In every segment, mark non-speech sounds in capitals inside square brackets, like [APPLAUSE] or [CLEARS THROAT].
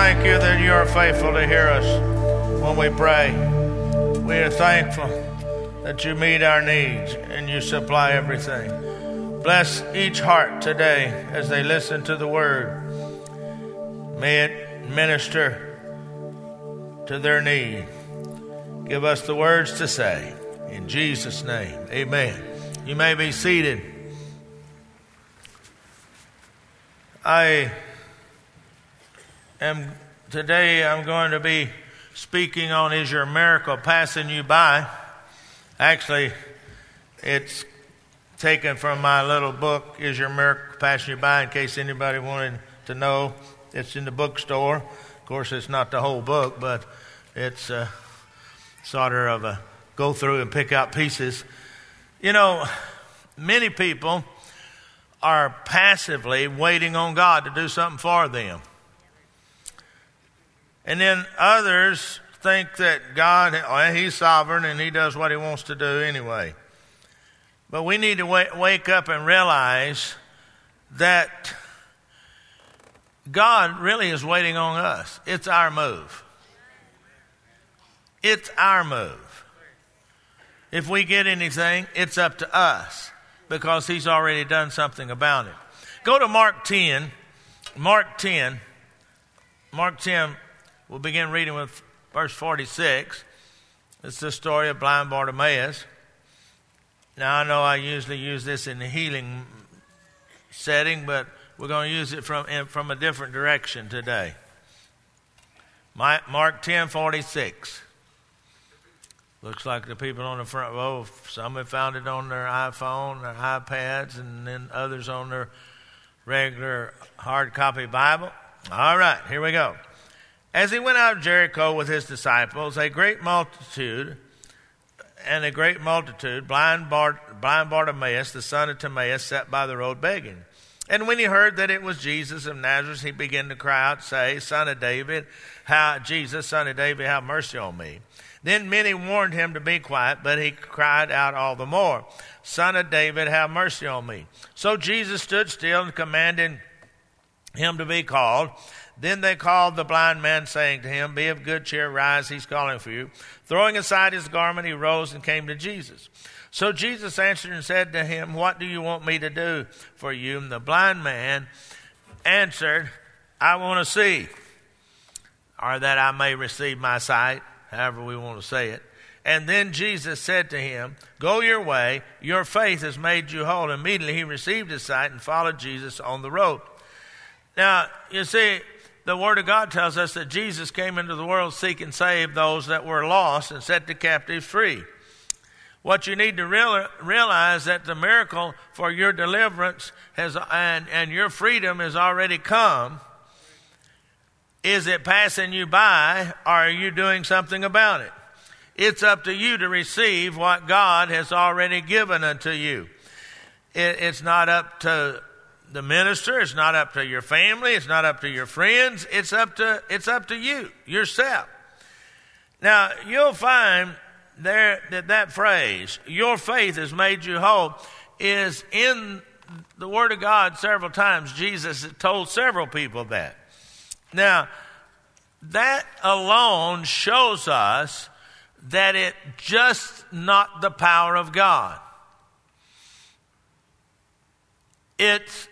thank you that you are faithful to hear us when we pray. We are thankful that you meet our needs and you supply everything. Bless each heart today as they listen to the word. May it minister to their need. Give us the words to say. In Jesus' name, amen. You may be seated. I am today I'm going to be speaking on is your miracle passing you by. Actually, it's taken from my little book, Is Your Miracle Passing You By, in case anybody wanted to know. It's in the bookstore. Of course, it's not the whole book, but it's uh, sort of a go through and pick out pieces. You know, many people are passively waiting on God to do something for them. And then others think that God, well, He's sovereign and He does what He wants to do anyway. But we need to wake, wake up and realize that God really is waiting on us. It's our move. It's our move. If we get anything, it's up to us because He's already done something about it. Go to Mark 10. Mark 10. Mark 10 We'll begin reading with verse 46. It's the story of blind Bartimaeus. Now, I know I usually use this in the healing setting, but we're going to use it from, from a different direction today. Mark 10 46. Looks like the people on the front row, some have found it on their iPhone, their iPads, and then others on their regular hard copy Bible. All right, here we go. As he went out of Jericho with his disciples, a great multitude, and a great multitude, blind, Bart, blind Bartimaeus, the son of Timaeus, sat by the road begging. And when he heard that it was Jesus of Nazareth, he began to cry out, say, Son of David, how Jesus, son of David, have mercy on me. Then many warned him to be quiet, but he cried out all the more, Son of David, have mercy on me. So Jesus stood still and commanded him to be called. Then they called the blind man, saying to him, Be of good cheer, rise, he's calling for you. Throwing aside his garment, he rose and came to Jesus. So Jesus answered and said to him, What do you want me to do for you? And the blind man answered, I want to see, or that I may receive my sight, however we want to say it. And then Jesus said to him, Go your way, your faith has made you whole. Immediately he received his sight and followed Jesus on the road. Now, you see, the Word of God tells us that Jesus came into the world seek and save those that were lost and set the captives free. What you need to real, realize that the miracle for your deliverance has and, and your freedom has already come. Is it passing you by or are you doing something about it? It's up to you to receive what God has already given unto you. It, it's not up to the minister. It's not up to your family. It's not up to your friends. It's up to, it's up to you, yourself. Now, you'll find there that that phrase, your faith has made you whole, is in the Word of God several times. Jesus told several people that. Now, that alone shows us that it just not the power of God. It's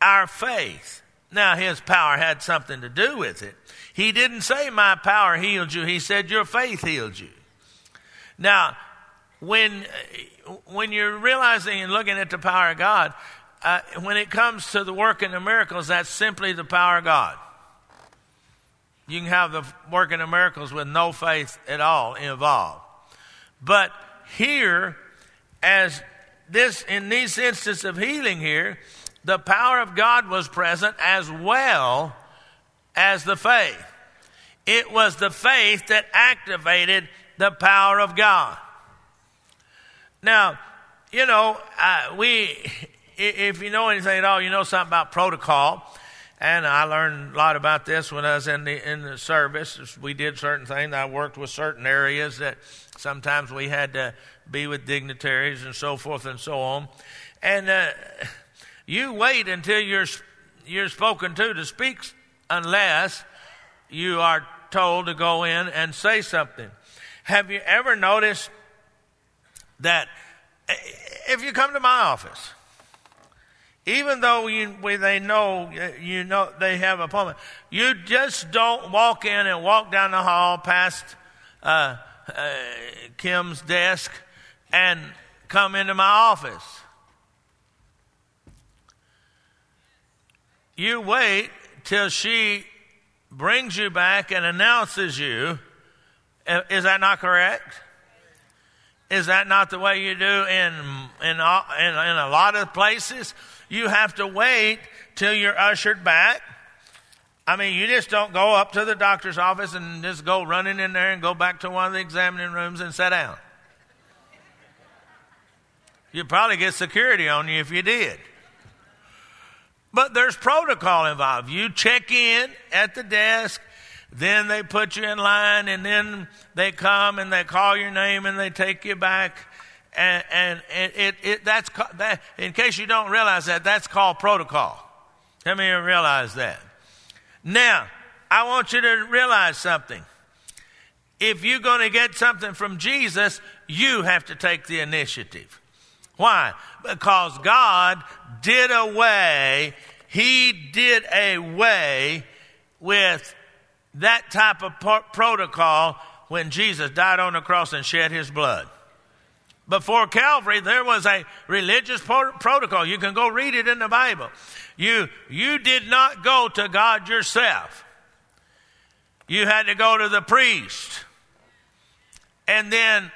our faith. Now, his power had something to do with it. He didn't say, My power healed you. He said, Your faith healed you. Now, when, when you're realizing and looking at the power of God, uh, when it comes to the working of miracles, that's simply the power of God. You can have the working of miracles with no faith at all involved. But here, as this, in these instances of healing here, the power of God was present as well as the faith. It was the faith that activated the power of God. Now, you know, uh, we, [LAUGHS] if you know anything at all, you know something about protocol. And I learned a lot about this when I was in the in the service. We did certain things. I worked with certain areas that sometimes we had to be with dignitaries and so forth and so on. And uh, you wait until you're, you're spoken to to speak unless you are told to go in and say something. Have you ever noticed that if you come to my office, even though you, they know you know they have appointment, you just don't walk in and walk down the hall past uh, uh, Kim's desk and come into my office. You wait till she brings you back and announces you. Is that not correct? Is that not the way you do in, in, in, in a lot of places? You have to wait till you're ushered back. I mean, you just don't go up to the doctor's office and just go running in there and go back to one of the examining rooms and sit down. You'd probably get security on you if you did. But there's protocol involved. You check in at the desk, then they put you in line, and then they come and they call your name and they take you back. And, and, it, it, that's, that, in case you don't realize that, that's called protocol. Let me realize that. Now, I want you to realize something. If you're going to get something from Jesus, you have to take the initiative. Why? Because God did away, He did away with that type of protocol when Jesus died on the cross and shed His blood. Before Calvary, there was a religious protocol. You can go read it in the Bible. You, you did not go to God yourself. You had to go to the priest. And then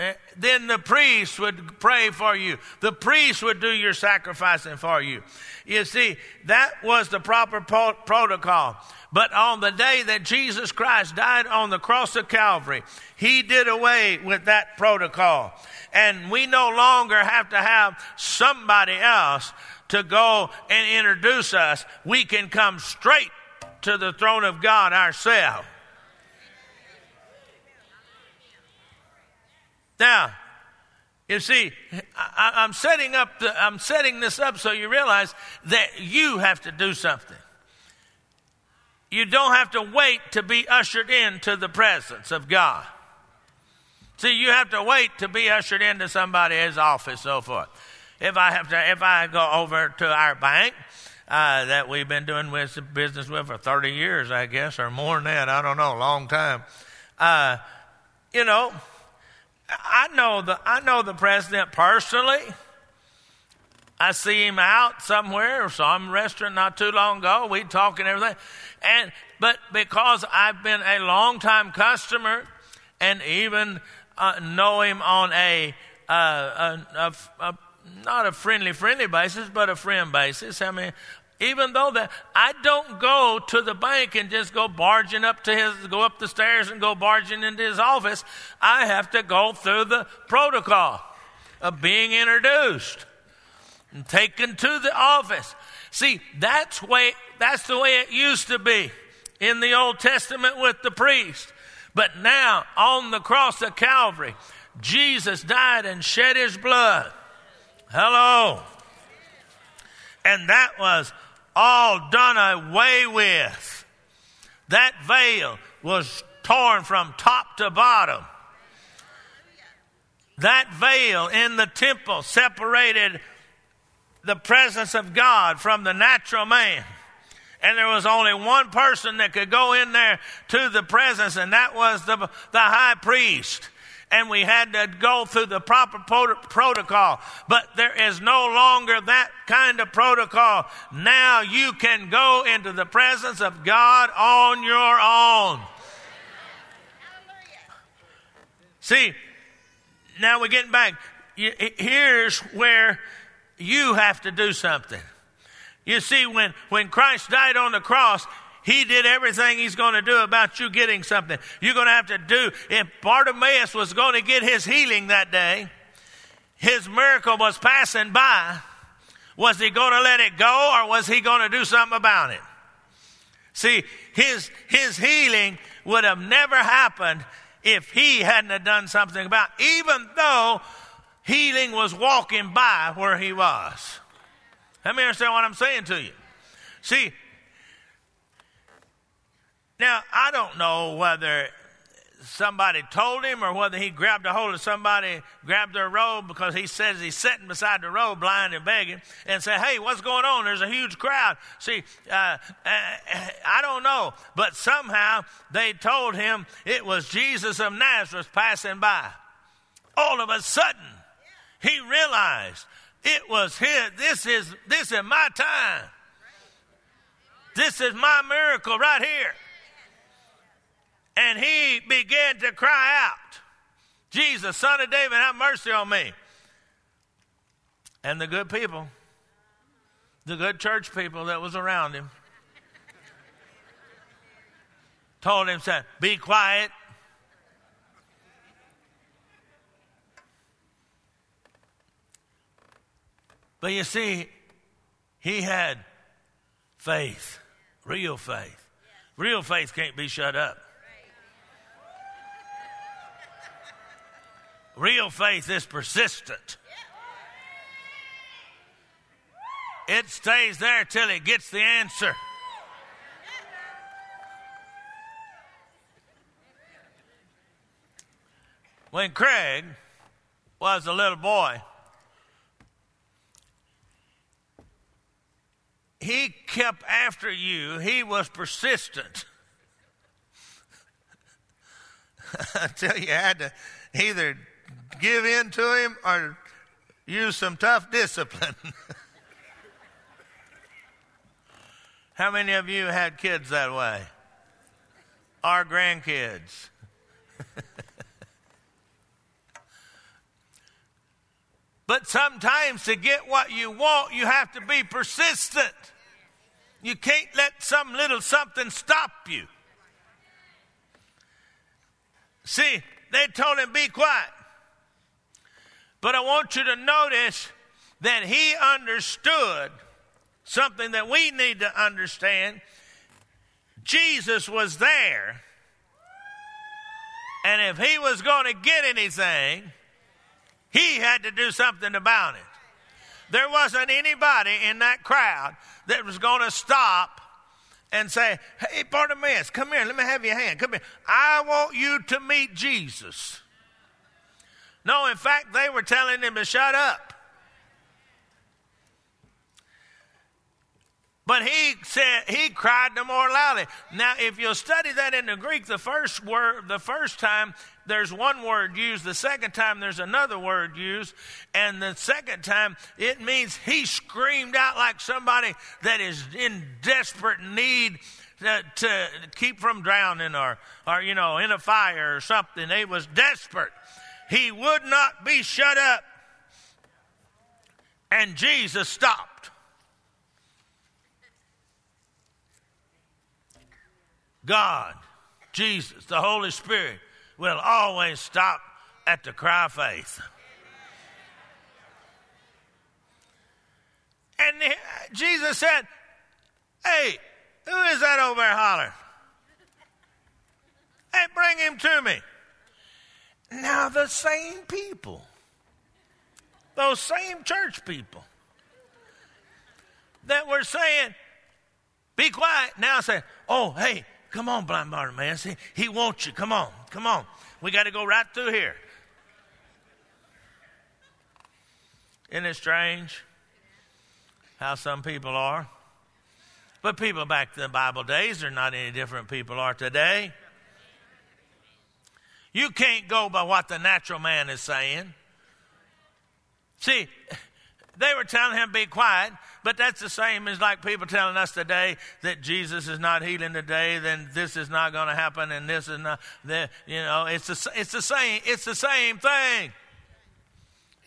Eh, then the priest would pray for you. The priest would do your sacrificing for you. You see, that was the proper protocol. But on the day that Jesus Christ died on the cross of Calvary, he did away with that protocol. And we no longer have to have somebody else to go and introduce us. We can come straight to the throne of God ourselves. Now, you see, I, am setting up the, I'm setting this up so you realize that you have to do something. You don't have to wait to be ushered into the presence of God. See, you have to wait to be ushered into somebody's office, so forth. If I have to, if I go over to our bank uh, that we've been doing with business with for 30 years, I guess, or more than that, I don't know, a long time. Uh, you know, I know the I know the president personally. I see him out somewhere, some restaurant not too long ago. We talk and everything, and but because I've been a long time customer, and even uh, know him on a, uh, a, a, a, not a friendly friendly basis, but a friend basis. I mean, even though that I don't go to the bank and just go barging up to his, go up the stairs and go barging into his office. I have to go through the protocol of being introduced and taken to the office. See, that's way, that's the way it used to be in the Old Testament with the priest. But now on the cross of Calvary, Jesus died and shed his blood. Hello. And that was all done away with. That veil was torn from top to bottom. That veil in the temple separated the presence of God from the natural man. And there was only one person that could go in there to the presence, and that was the, the high priest and we had to go through the proper protocol. But there is no longer that kind of protocol. Now you can go into the presence of God on your own. See, now we're getting back. Here's where you have to do something. You see, when, when Christ died on the cross, he did everything he's going to do about you getting something. You're going to have to do. If Bartimaeus was going to get his healing that day, his miracle was passing by. Was he going to let it go or was he going to do something about it? See, his, his healing would have never happened if he hadn't have done something about it, even though healing was walking by where he was. Let me understand what I'm saying to you. See, Now, I don't know whether somebody told him or whether he grabbed a hold of somebody, grabbed their robe because he says he's sitting beside the road blind and begging and say, Hey, what's going on? There's a huge crowd. See, uh, uh, I don't know, but somehow they told him it was Jesus of Nazareth passing by. All of a sudden, he realized it was his. This is, this is my time. This is my miracle right here. And he began to cry out, Jesus, son of David, have mercy on me. And the good people, the good church people that was around him, told him, said, Be quiet. But you see, he had faith, real faith. Real faith can't be shut up. Real faith is persistent. It stays there till it gets the answer. When Craig was a little boy, he kept after you. He was persistent. [LAUGHS] Until you had to either give in to him or use some tough discipline. [LAUGHS] How many of you had kids that way? Our grandkids. [LAUGHS] but sometimes to get what you want, you have to be persistent. You can't let some little something stop you. See, they told him, be quiet. But I want you to notice that he understood something that we need to understand. Jesus was there. And if he was going to get anything, he had to do something about it. There wasn't anybody in that crowd that was going to stop and say, Hey, Bartimaeus, come here, let me have your hand. Come here. I want you to meet Jesus. No, in fact, they were telling him to shut up. But he said he cried the more loudly. Now, if you'll study that in the Greek, the first word, the first time there's one word used, the second time there's another word used, and the second time it means he screamed out like somebody that is in desperate need to, to keep from drowning or, or you know, in a fire or something. He was desperate. He would not be shut up. And Jesus stopped. God, Jesus, the Holy Spirit will always stop at the cry of faith. And Jesus said, Hey, who is that over there hollering? Hey, bring him to me. Now, the same people, those same church people that were saying, be quiet, now say, oh, hey, come on, blind Bartimaeus. He, he wants you. Come on, come on. We got to go right through here. Isn't it strange how some people are? But people back in the Bible days are not any different people are today. You can't go by what the natural man is saying. See, they were telling him be quiet, but that's the same as like people telling us today that Jesus is not healing today, then this is not going to happen, and this is not. The, you know, it's the it's the same it's the same thing.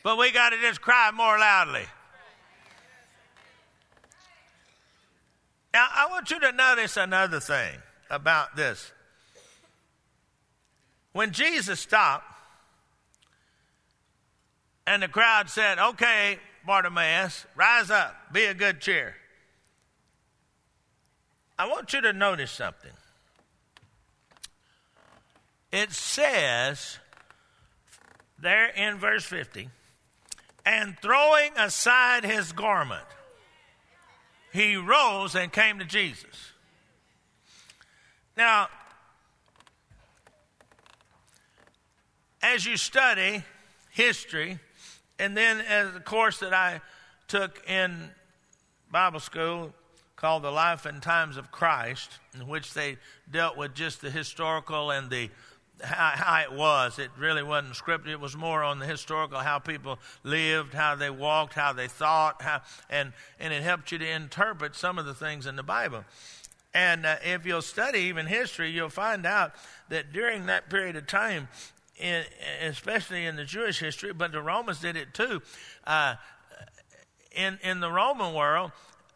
But we got to just cry more loudly. Now, I want you to notice another thing about this. When Jesus stopped, and the crowd said, Okay, Bartimaeus, rise up, be a good cheer. I want you to notice something. It says there in verse 50, and throwing aside his garment, he rose and came to Jesus. Now, as you study history, and then as a course that I took in Bible school called The Life and Times of Christ, in which they dealt with just the historical and the how, how, it was. It really wasn't scripted. It was more on the historical, how people lived, how they walked, how they thought, how, and, and it helped you to interpret some of the things in the Bible. And uh, if you'll study even history, you'll find out that during that period of time, in, especially in the Jewish history, but the Romans did it too. Uh, in in the Roman world,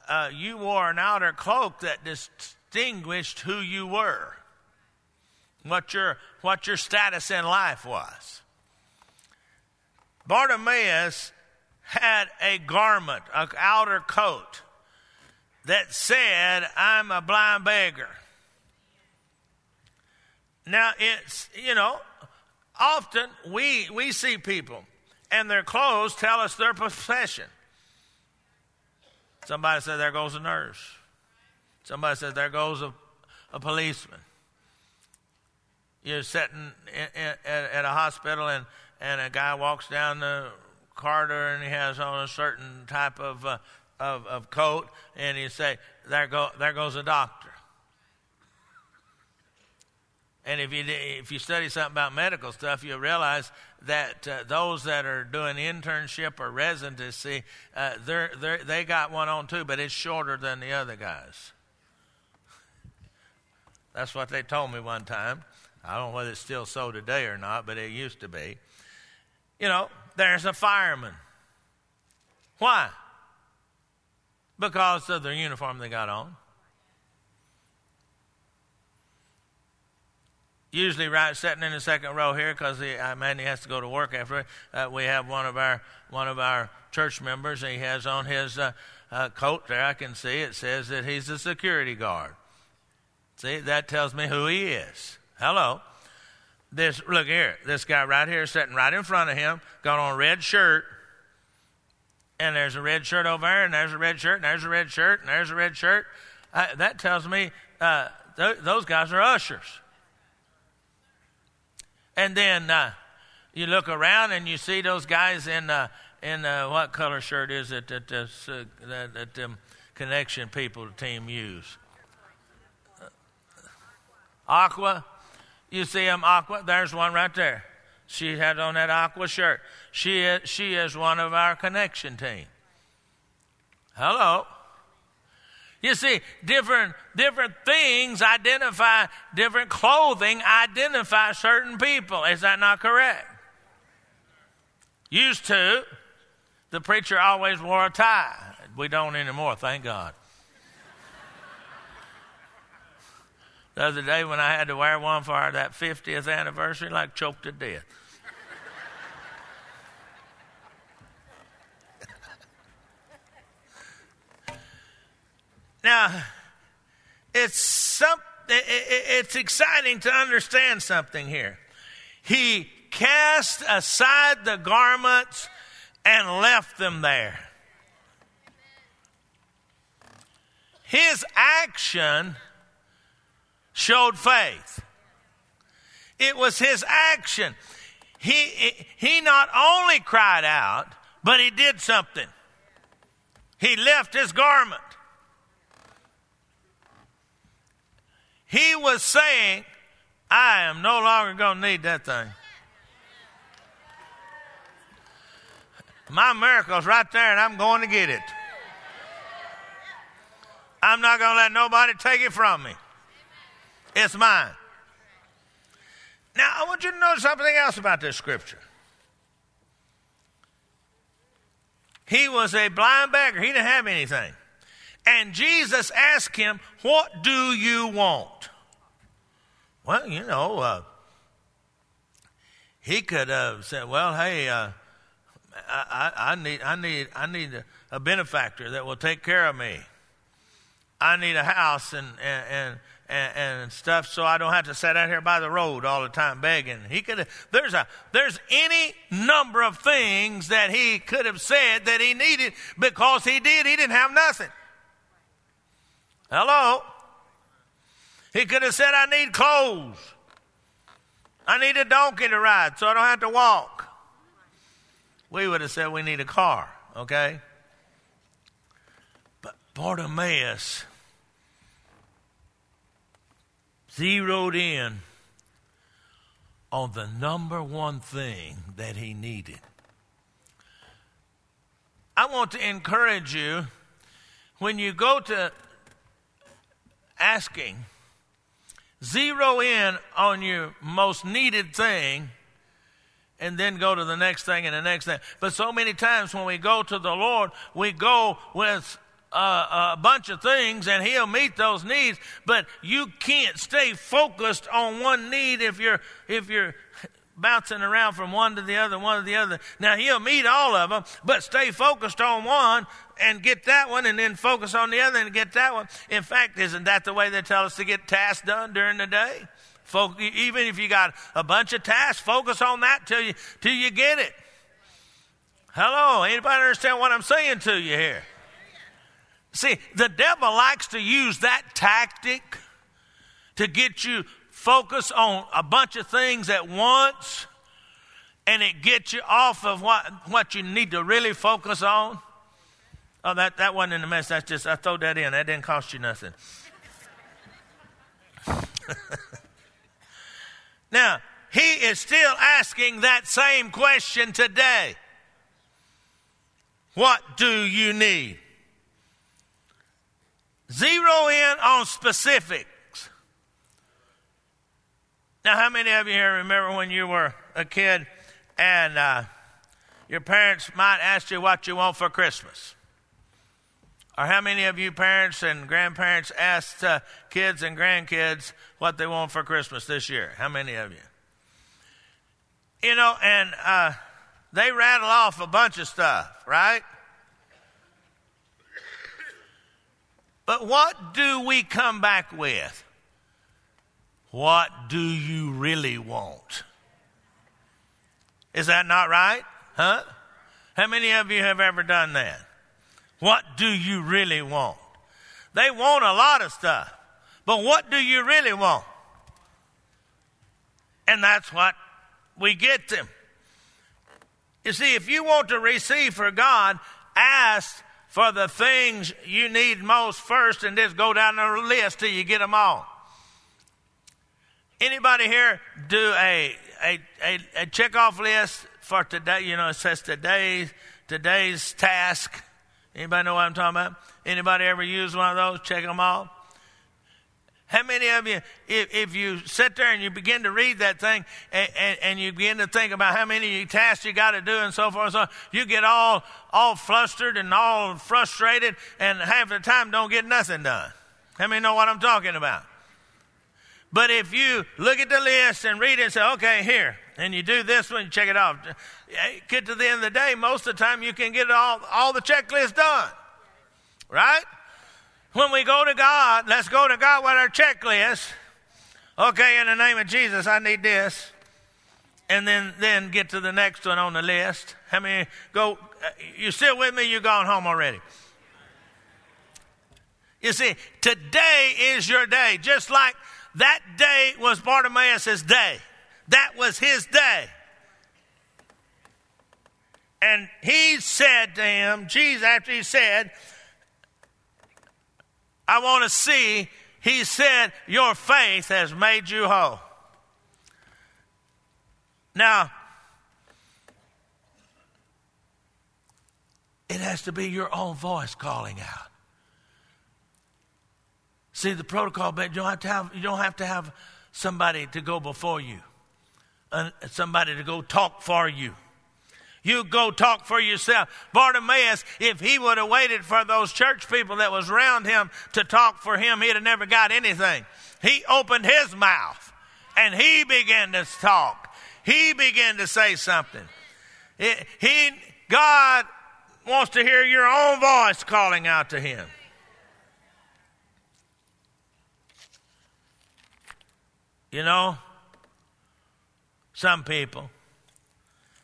uh, you wore an outer cloak that distinguished who you were, what your what your status in life was. Bartimaeus had a garment, an outer coat that said, "I'm a blind beggar." Now it's you know often we we see people and their clothes tell us their profession. Somebody said, There goes a nurse. Somebody said, There goes a, a policeman. You're sitting in, in, at, at a hospital and, and a guy walks down the corridor and he has on a certain type of, uh, of, of coat, and you say, there, go, there goes a doctor. And if you, if you study something about medical stuff, you'll realize that uh, those that are doing internship or residency, uh, they're, they're, they got one on too, but it's shorter than the other guys. That's what they told me one time. I don't know whether it's still so today or not, but it used to be. You know, there's a fireman. Why? Because of the uniform they got on. Usually right sitting in the second row here because uh, man he has to go to work after uh, we have one of our one of our church members he has on his uh, uh, coat there. I can see it says that he's a security guard. See that tells me who he is. Hello. This look here this guy right here sitting right in front of him got on a red shirt and there's a red shirt over there and there's a red shirt and there's a red shirt and there's a red shirt. Uh, that tells me uh, th- those guys are ushers and then uh, you look around and you see those guys in uh, in uh, what color shirt is it that uh, that, that um, connection people team use? aqua. You see them aqua. There's one right there. She had on that aqua shirt. She is, she is one of our connection team. Hello. You see, different, different things identify, different clothing identify certain people. Is that not correct? Used to, the preacher always wore a tie. We don't anymore, thank God. the other day when I had to wear one for that 50th anniversary, like choked to death. Now, it's some, it's exciting to understand something here. He cast aside the garments and left them there. His action showed faith. It was his action. He, he not only cried out, but he did something. He left his garment. He was saying, I am no longer going to need that thing. My miracle's right there, and I'm going to get it. I'm not going to let nobody take it from me. It's mine. Now, I want you to know something else about this scripture. He was a blind beggar, he didn't have anything. And Jesus asked him, What do you want? Well, you know, uh, he could have said, Well, hey, uh, I, I, need, I need, I need a benefactor that will take care of me. I need a house and, and, and, and, stuff so I don't have to sit out here by the road all the time begging. He could there's a, there's any number of things that he could have said that he needed because he did. He didn't have nothing. Hello? He could have said, I need clothes. I need a donkey to ride so I don't have to walk. We would have said, We need a car, okay? But Bartimaeus zeroed in on the number one thing that he needed. I want to encourage you when you go to asking, zero in on your most needed thing and then go to the next thing and the next thing. But so many times when we go to the Lord, we go with uh, a bunch of things and he'll meet those needs but you can't stay focused on one need if you're if you're bouncing around from one to the other one to the other. Now he'll meet all of them but stay focused on one and get that one and then focus on the other and get that one. In fact isn't that the way they tell us to get tasks done during the day? Even if you got a bunch of tasks focus on that till you till you get it. Hello anybody understand what i'm saying to you here? See, the devil likes to use that tactic to get you focused on a bunch of things at once and it gets you off of what, what you need to really focus on. Oh, that, that wasn't in the mess. That's just, I throw that in. That didn't cost you nothing. [LAUGHS] now, he is still asking that same question today. What do you need? Zero in on specifics. Now, how many of you here remember when you were a kid and uh, your parents might ask you what you want for Christmas? Or how many of you parents and grandparents asked uh, kids and grandkids what they want for Christmas this year? How many of you? You know, and uh, they rattle off a bunch of stuff, right? But what do we come back with? What do you really want? Is that not right? Huh? How many of you have ever done that? What do you really want? They want a lot of stuff, but what do you really want? And that's what we get them. You see, if you want to receive for God, ask for the things you need most first and just go down the list till you get them all. Anybody here do a, a, a, a check off list for today? You know, it says today's, today's task. Anybody know what I'm talking about? Anybody ever use one of those? Check them all. How many of you, if, if, you sit there and you begin to read that thing and, and, and you begin to think about how many tasks you got to do and so forth and so on, you get all, all flustered and all frustrated and half the time don't get nothing done. How many know what I'm talking about? But if you look at the list and read it and say, okay, here, and you do this one, check it off. Eh, get to the end of the day, most of the time you can get all, all the checklist done. Right? When we go to God, let's go to God with our checklist. Okay, in the name of Jesus, I need this. And then, then get to the next one on the list. How many go? Eh, you still with me? You gone home already? You see, today is your day. Just like that day was Bartimaeus' day. That was his day. And he said to him, Jesus, after he said, I want to see, he said, your faith has made you whole. Now, it has to be your own voice calling out. See, the protocol, but you don't have to have, you don't have, to have somebody to go before you, uh, somebody to go talk for you. You go talk for yourself. Bartimaeus, if he would have waited for those church people that was around him to talk for him, he'd have never got anything. He opened his mouth and he began to talk. He began to say something. he, God wants to hear your own voice calling out to him. You know, some people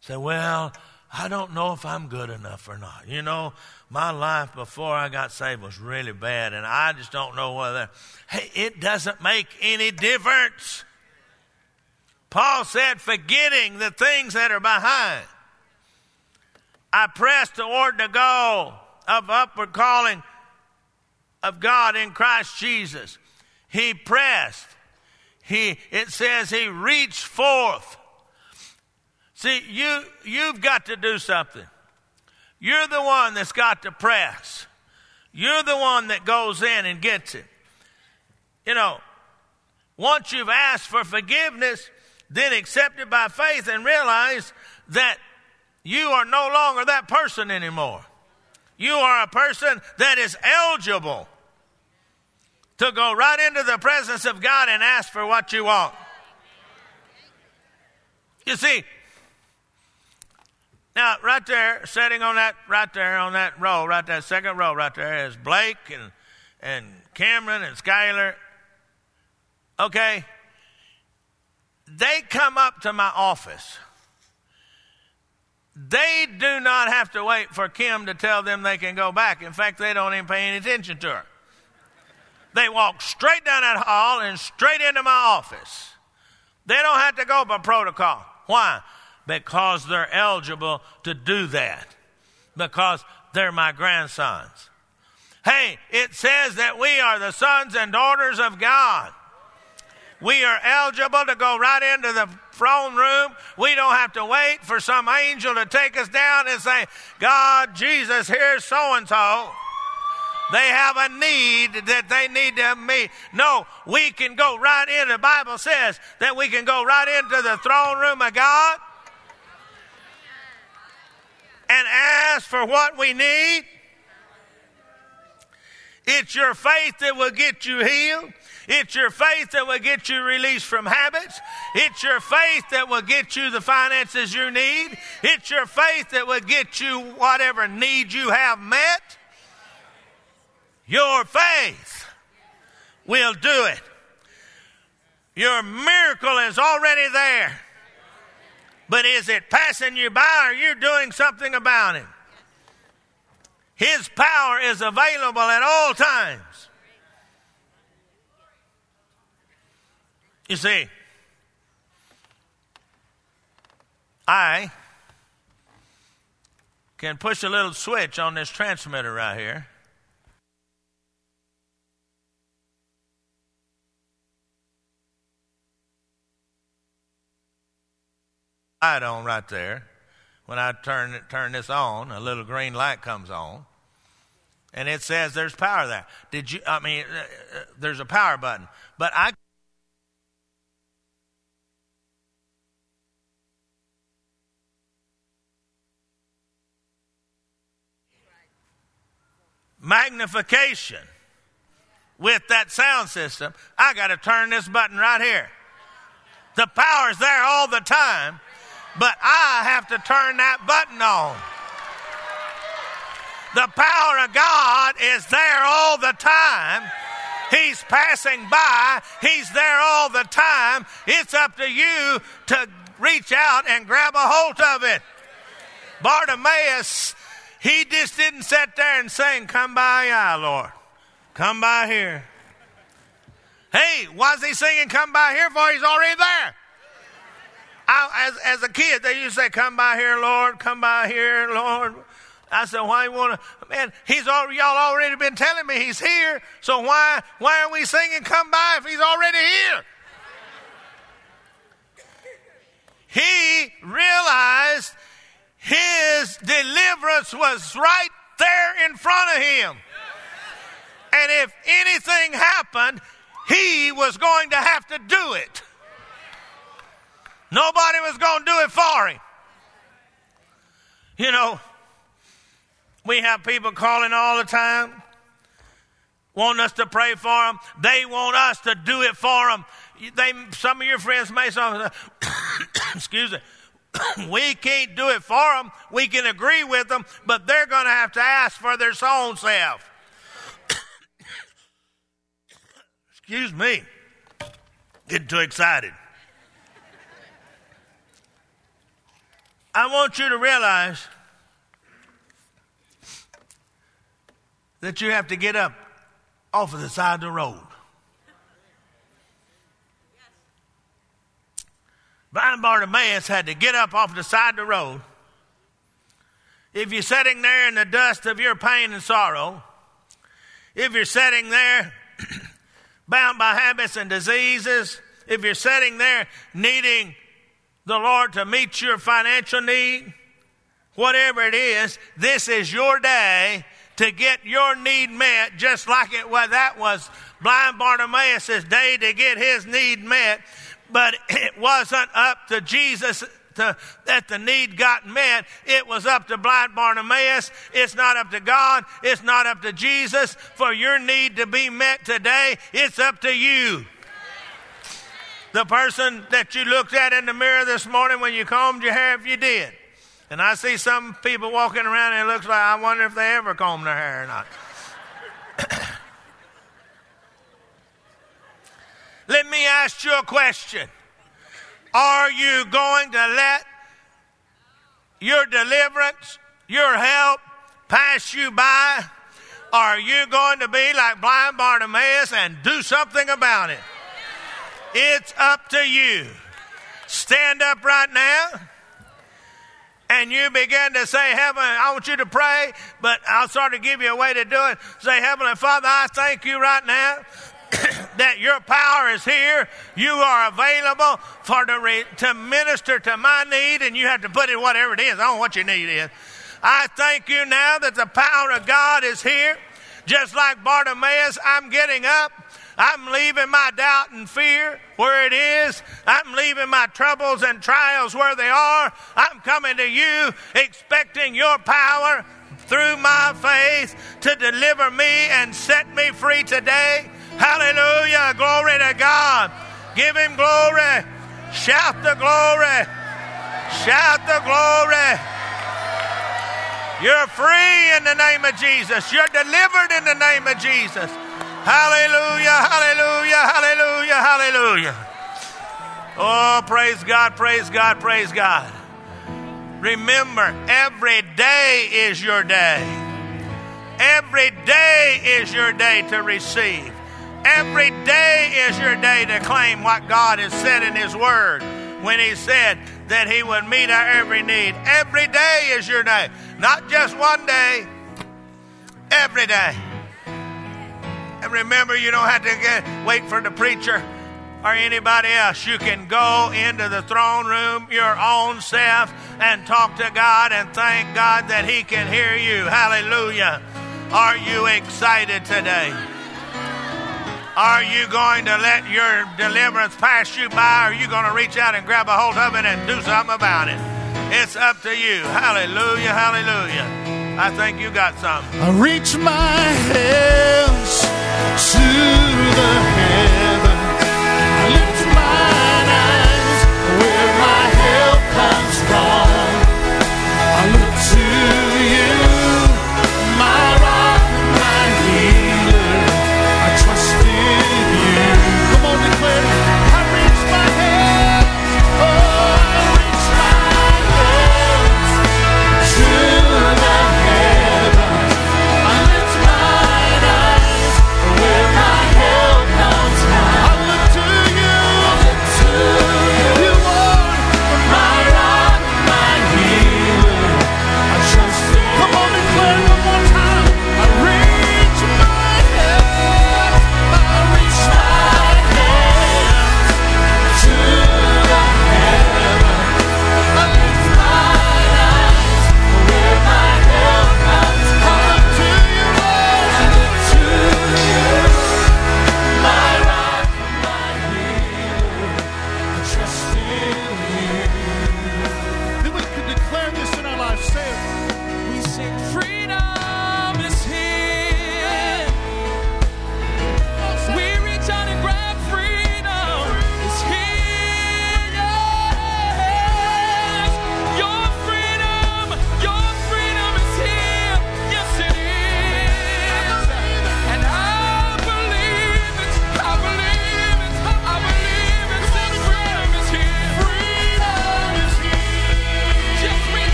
say, well, I don't know if I'm good enough or not. You know, my life before I got saved was really bad, and I just don't know whether. Hey, it doesn't make any difference. Paul said, forgetting the things that are behind, I press toward the goal of upward calling of God in Christ Jesus. He pressed. He, it says he reached forth See, you, you've got to do something. You're the one that's got to press. You're the one that goes in and gets it. You know, once you've asked for forgiveness, then accept it by faith and realize that you are no longer that person anymore. You are a person that is eligible to go right into the presence of God and ask for what you want. You see, now, right there, sitting on that, right there on that row, right there, second row, right there, is Blake and and Cameron and Skylar. Okay, they come up to my office. They do not have to wait for Kim to tell them they can go back. In fact, they don't even pay any attention to her. They walk straight down that hall and straight into my office. They don't have to go by protocol. Why? because they're eligible to do that, because they're my grandsons. Hey, it says that we are the sons and daughters of God. We are eligible to go right into the throne room. We don't have to wait for some angel to take us down and say, God, Jesus, here's so and so. They have a need that they need to meet. No, we can go right in. The Bible says that we can go right into the throne room of God and ask for what we need. It's your faith that will get you healed. It's your faith that will get you released from habits. It's your faith that will get you the finances you need. It's your faith that will get you whatever need you have met. Your faith will do it. Your miracle is already there. But is it passing you by or you're doing something about it? His power is available at all times. You see, I can push a little switch on this transmitter right here. Light on right there. When I turn turn this on, a little green light comes on, and it says there's power there. Did you? I mean, uh, uh, there's a power button, but I. Magnification with that sound system, I got to turn this button right here. The power's there all the time, but I have to turn that button on. The power of God is there all the time. He's passing by. He's there all the time. It's up to you to reach out and grab a hold of it. Bartimaeus, he just didn't sit there and sing, Come by, I, Lord. Come by here. Hey, why's he singing, Come by here for? He's already there. I, as, as a kid, they used to say, Come by here, Lord, come by here, Lord. I said, Why you want to? Man, he's already, y'all already been telling me he's here, so why, why are we singing Come by if he's already here? He realized his deliverance was right there in front of him. And if anything happened, he was going to have to do it. Nobody was going to do it for him. You know, we have people calling all the time, wanting us to pray for them. They want us to do it for them. They, some of your friends may say, [COUGHS] excuse me, [COUGHS] we can't do it for them. We can agree with them, but they're going to have to ask for their own self. [COUGHS] excuse me, getting too excited. I want you to realize that you have to get up off of the side of the road. Blind Bartimaeus had to get up off the side of the road. If you're sitting there in the dust of your pain and sorrow, if you're sitting there [CLEARS THROAT] bound by habits and diseases, if you're sitting there needing the Lord to meet your financial need, whatever it is, this is your day to get your need met, just like it was that was blind Bartimaeus' day to get his need met. But it wasn't up to Jesus to, that the need got met. It was up to blind Bartimaeus. It's not up to God. It's not up to Jesus. For your need to be met today, it's up to you. The person that you looked at in the mirror this morning when you combed your hair, if you did. And I see some people walking around and it looks like, I wonder if they ever combed their hair or not. [COUGHS] Let me ask you a question. Are you going to let your deliverance, your help pass you by? Are you going to be like blind Bartimaeus and do something about it? It's up to you. Stand up right now and you begin to say, Heaven, I want you to pray, but I'll sort of give you a way to do it. Say, Heavenly Father, I thank you right now [COUGHS] that your power is here. You are available for to, re- to minister to my need, and you have to put in whatever it is. I don't know what your need is. I thank you now that the power of God is here. Just like Bartimaeus, I'm getting up. I'm leaving my doubt and fear where it is. I'm leaving my troubles and trials where they are. I'm coming to you expecting your power through my faith to deliver me and set me free today. Hallelujah. Glory to God. Give him glory. Shout the glory. Shout the glory. You're free in the name of Jesus. You're delivered in the name of Jesus. Hallelujah, hallelujah, hallelujah, hallelujah. Oh, praise God, praise God, praise God. Remember, every day is your day. Every day is your day to receive. Every day is your day to claim what God has said in His Word when He said that He would meet our every need. Every day is your day. Not just one day, every day. And remember, you don't have to get, wait for the preacher or anybody else. You can go into the throne room your own self and talk to God and thank God that He can hear you. Hallelujah. Are you excited today? Are you going to let your deliverance pass you by? Or are you going to reach out and grab a hold of it and do something about it? It's up to you. Hallelujah, hallelujah. I think you got something. I reach my hands to the heavens.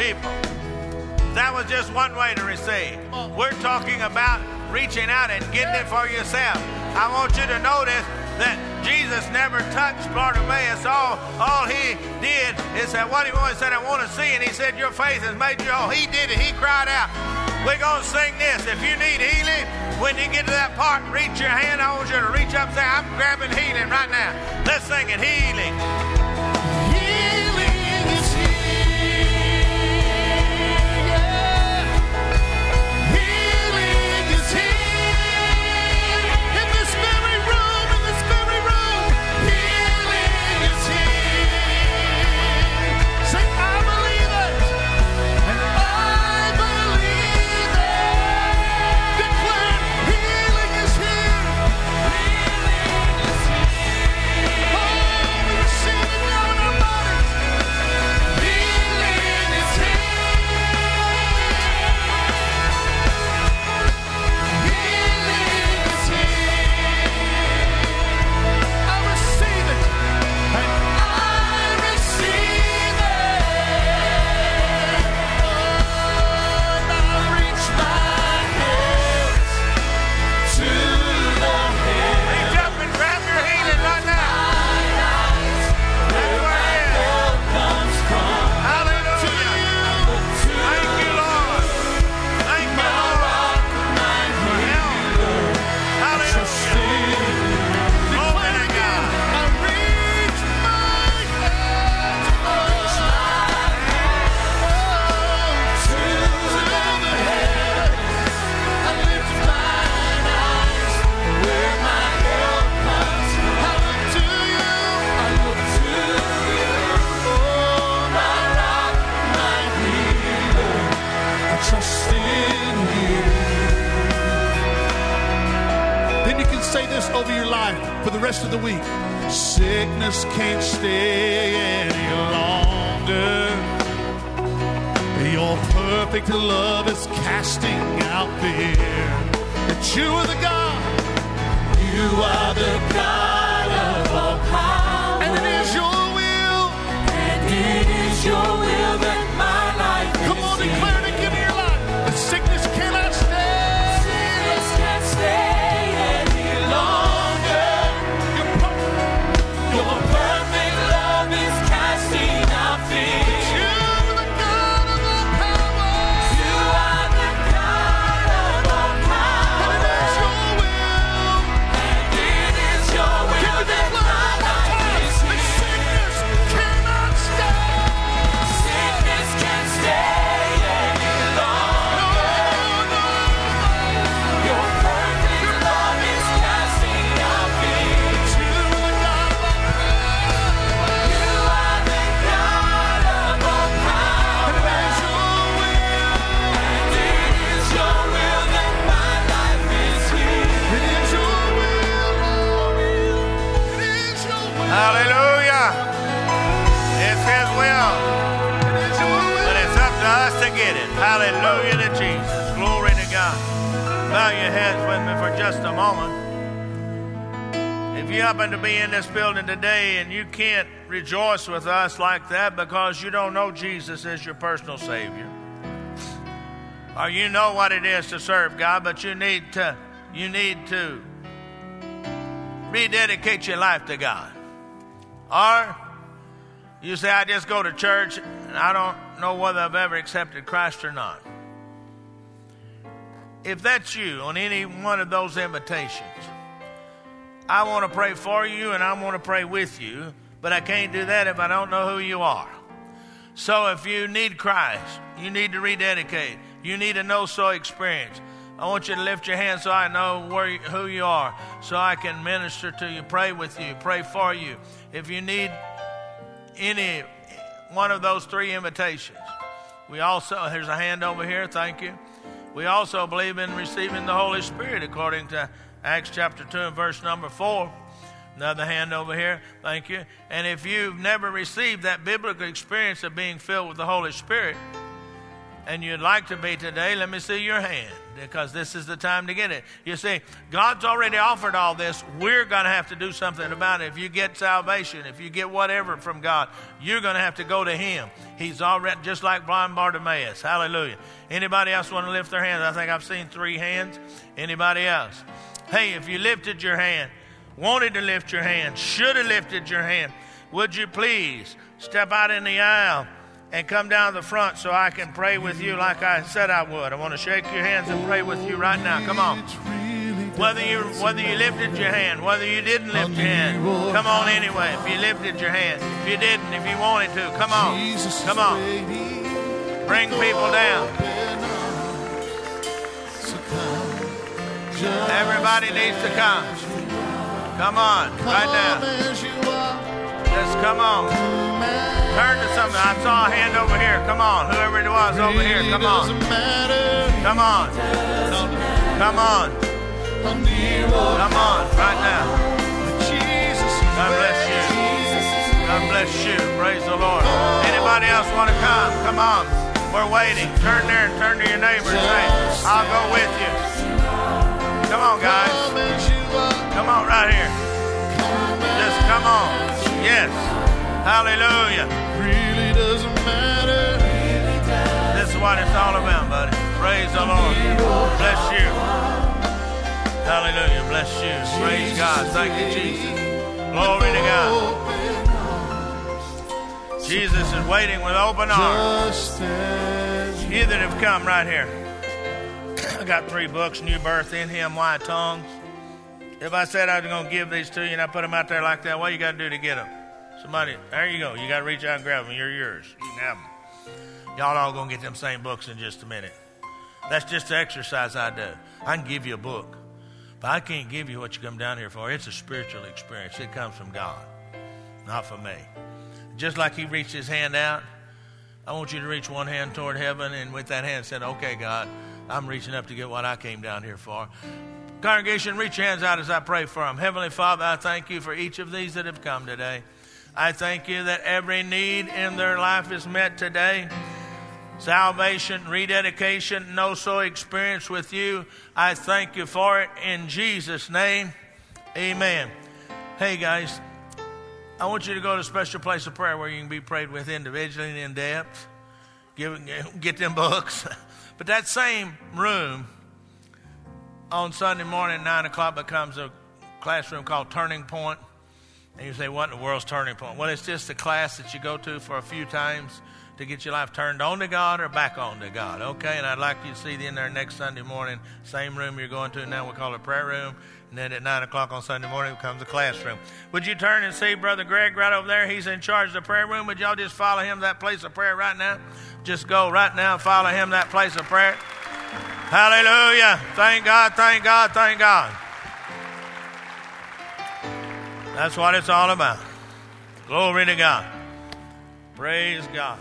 People. That was just one way to receive. We're talking about reaching out and getting it for yourself. I want you to notice that Jesus never touched Bartimaeus. All, all he did is that What he wanted, said, I want to see. And he said, Your faith has made you whole. He did it. He cried out. We're going to sing this. If you need healing, when you get to that part, reach your hand. I want you to reach up and say, I'm grabbing healing right now. Let's sing it. Healing. Healing with us like that because you don't know Jesus as your personal Savior, or you know what it is to serve God, but you need to you need to rededicate your life to God. Or you say, I just go to church and I don't know whether I've ever accepted Christ or not. If that's you on any one of those invitations, I want to pray for you and I want to pray with you, but I can't do that if I don't know who you are. So if you need Christ, you need to rededicate, you need a know so experience. I want you to lift your hand so I know where who you are, so I can minister to you, pray with you, pray for you. If you need any one of those three invitations, we also, there's a hand over here, thank you. We also believe in receiving the Holy Spirit according to Acts chapter 2 and verse number 4. Another hand over here, thank you. And if you've never received that biblical experience of being filled with the Holy Spirit, and you'd like to be today, let me see your hand because this is the time to get it. You see, God's already offered all this. We're going to have to do something about it. If you get salvation, if you get whatever from God, you're going to have to go to Him. He's already, just like blind Bartimaeus. Hallelujah. Anybody else want to lift their hands? I think I've seen three hands. Anybody else? Hey, if you lifted your hand, wanted to lift your hand, should have lifted your hand, would you please step out in the aisle? and come down the front so I can pray with you like I said I would. I want to shake your hands and pray with you right now. Come on. Whether you whether you lifted your hand, whether you didn't lift your hand, come on anyway. If you lifted your hand, if you didn't, if you wanted to, come on. Come on. Bring people down. Everybody needs to come. Come on, right now. Just come on. Turn to something. I saw a hand over here. Come on. Whoever it was over here. Come on. Come on. Come on. Come on. Right now. God bless you. God bless you. Praise the Lord. Anybody else want to come? Come on. We're waiting. Turn there and turn to your neighbor and say, I'll go with you. Come on, guys. Come on, right here. Just come on. Yes. Hallelujah. Really doesn't matter. This is what it's all about, buddy. Praise the Lord. Bless you. Hallelujah. Bless you. Praise God. Thank you, Jesus. Glory to God. Jesus is waiting with open arms. You that have come right here. I got three books New Birth in Him, Why Tongues. If I said I was going to give these to you and I put them out there like that, what you got to do to get them? Somebody, there you go. You got to reach out and grab them. You're yours. You can have them. Y'all all going to get them same books in just a minute. That's just the exercise I do. I can give you a book, but I can't give you what you come down here for. It's a spiritual experience. It comes from God, not from me. Just like He reached His hand out, I want you to reach one hand toward heaven and with that hand said, Okay, God, I'm reaching up to get what I came down here for. Congregation, reach your hands out as I pray for them. Heavenly Father, I thank you for each of these that have come today. I thank you that every need in their life is met today. Salvation, rededication, know so experience with you. I thank you for it in Jesus' name. Amen. Hey, guys, I want you to go to a special place of prayer where you can be prayed with individually and in depth. Give, get them books. [LAUGHS] But that same room on Sunday morning, 9 o'clock, becomes a classroom called Turning Point. And you say, What in the world's Turning Point? Well, it's just a class that you go to for a few times to get your life turned on to God or back on to God. Okay? And I'd like you to see you in there next Sunday morning, same room you're going to now. We call it prayer room. And then at 9 o'clock on Sunday morning becomes a classroom. Would you turn and see Brother Greg right over there? He's in charge of the prayer room. Would y'all just follow him that place of prayer right now? Just go right now and follow him that place of prayer. Hallelujah. Thank God, thank God, thank God. That's what it's all about. Glory to God. Praise God.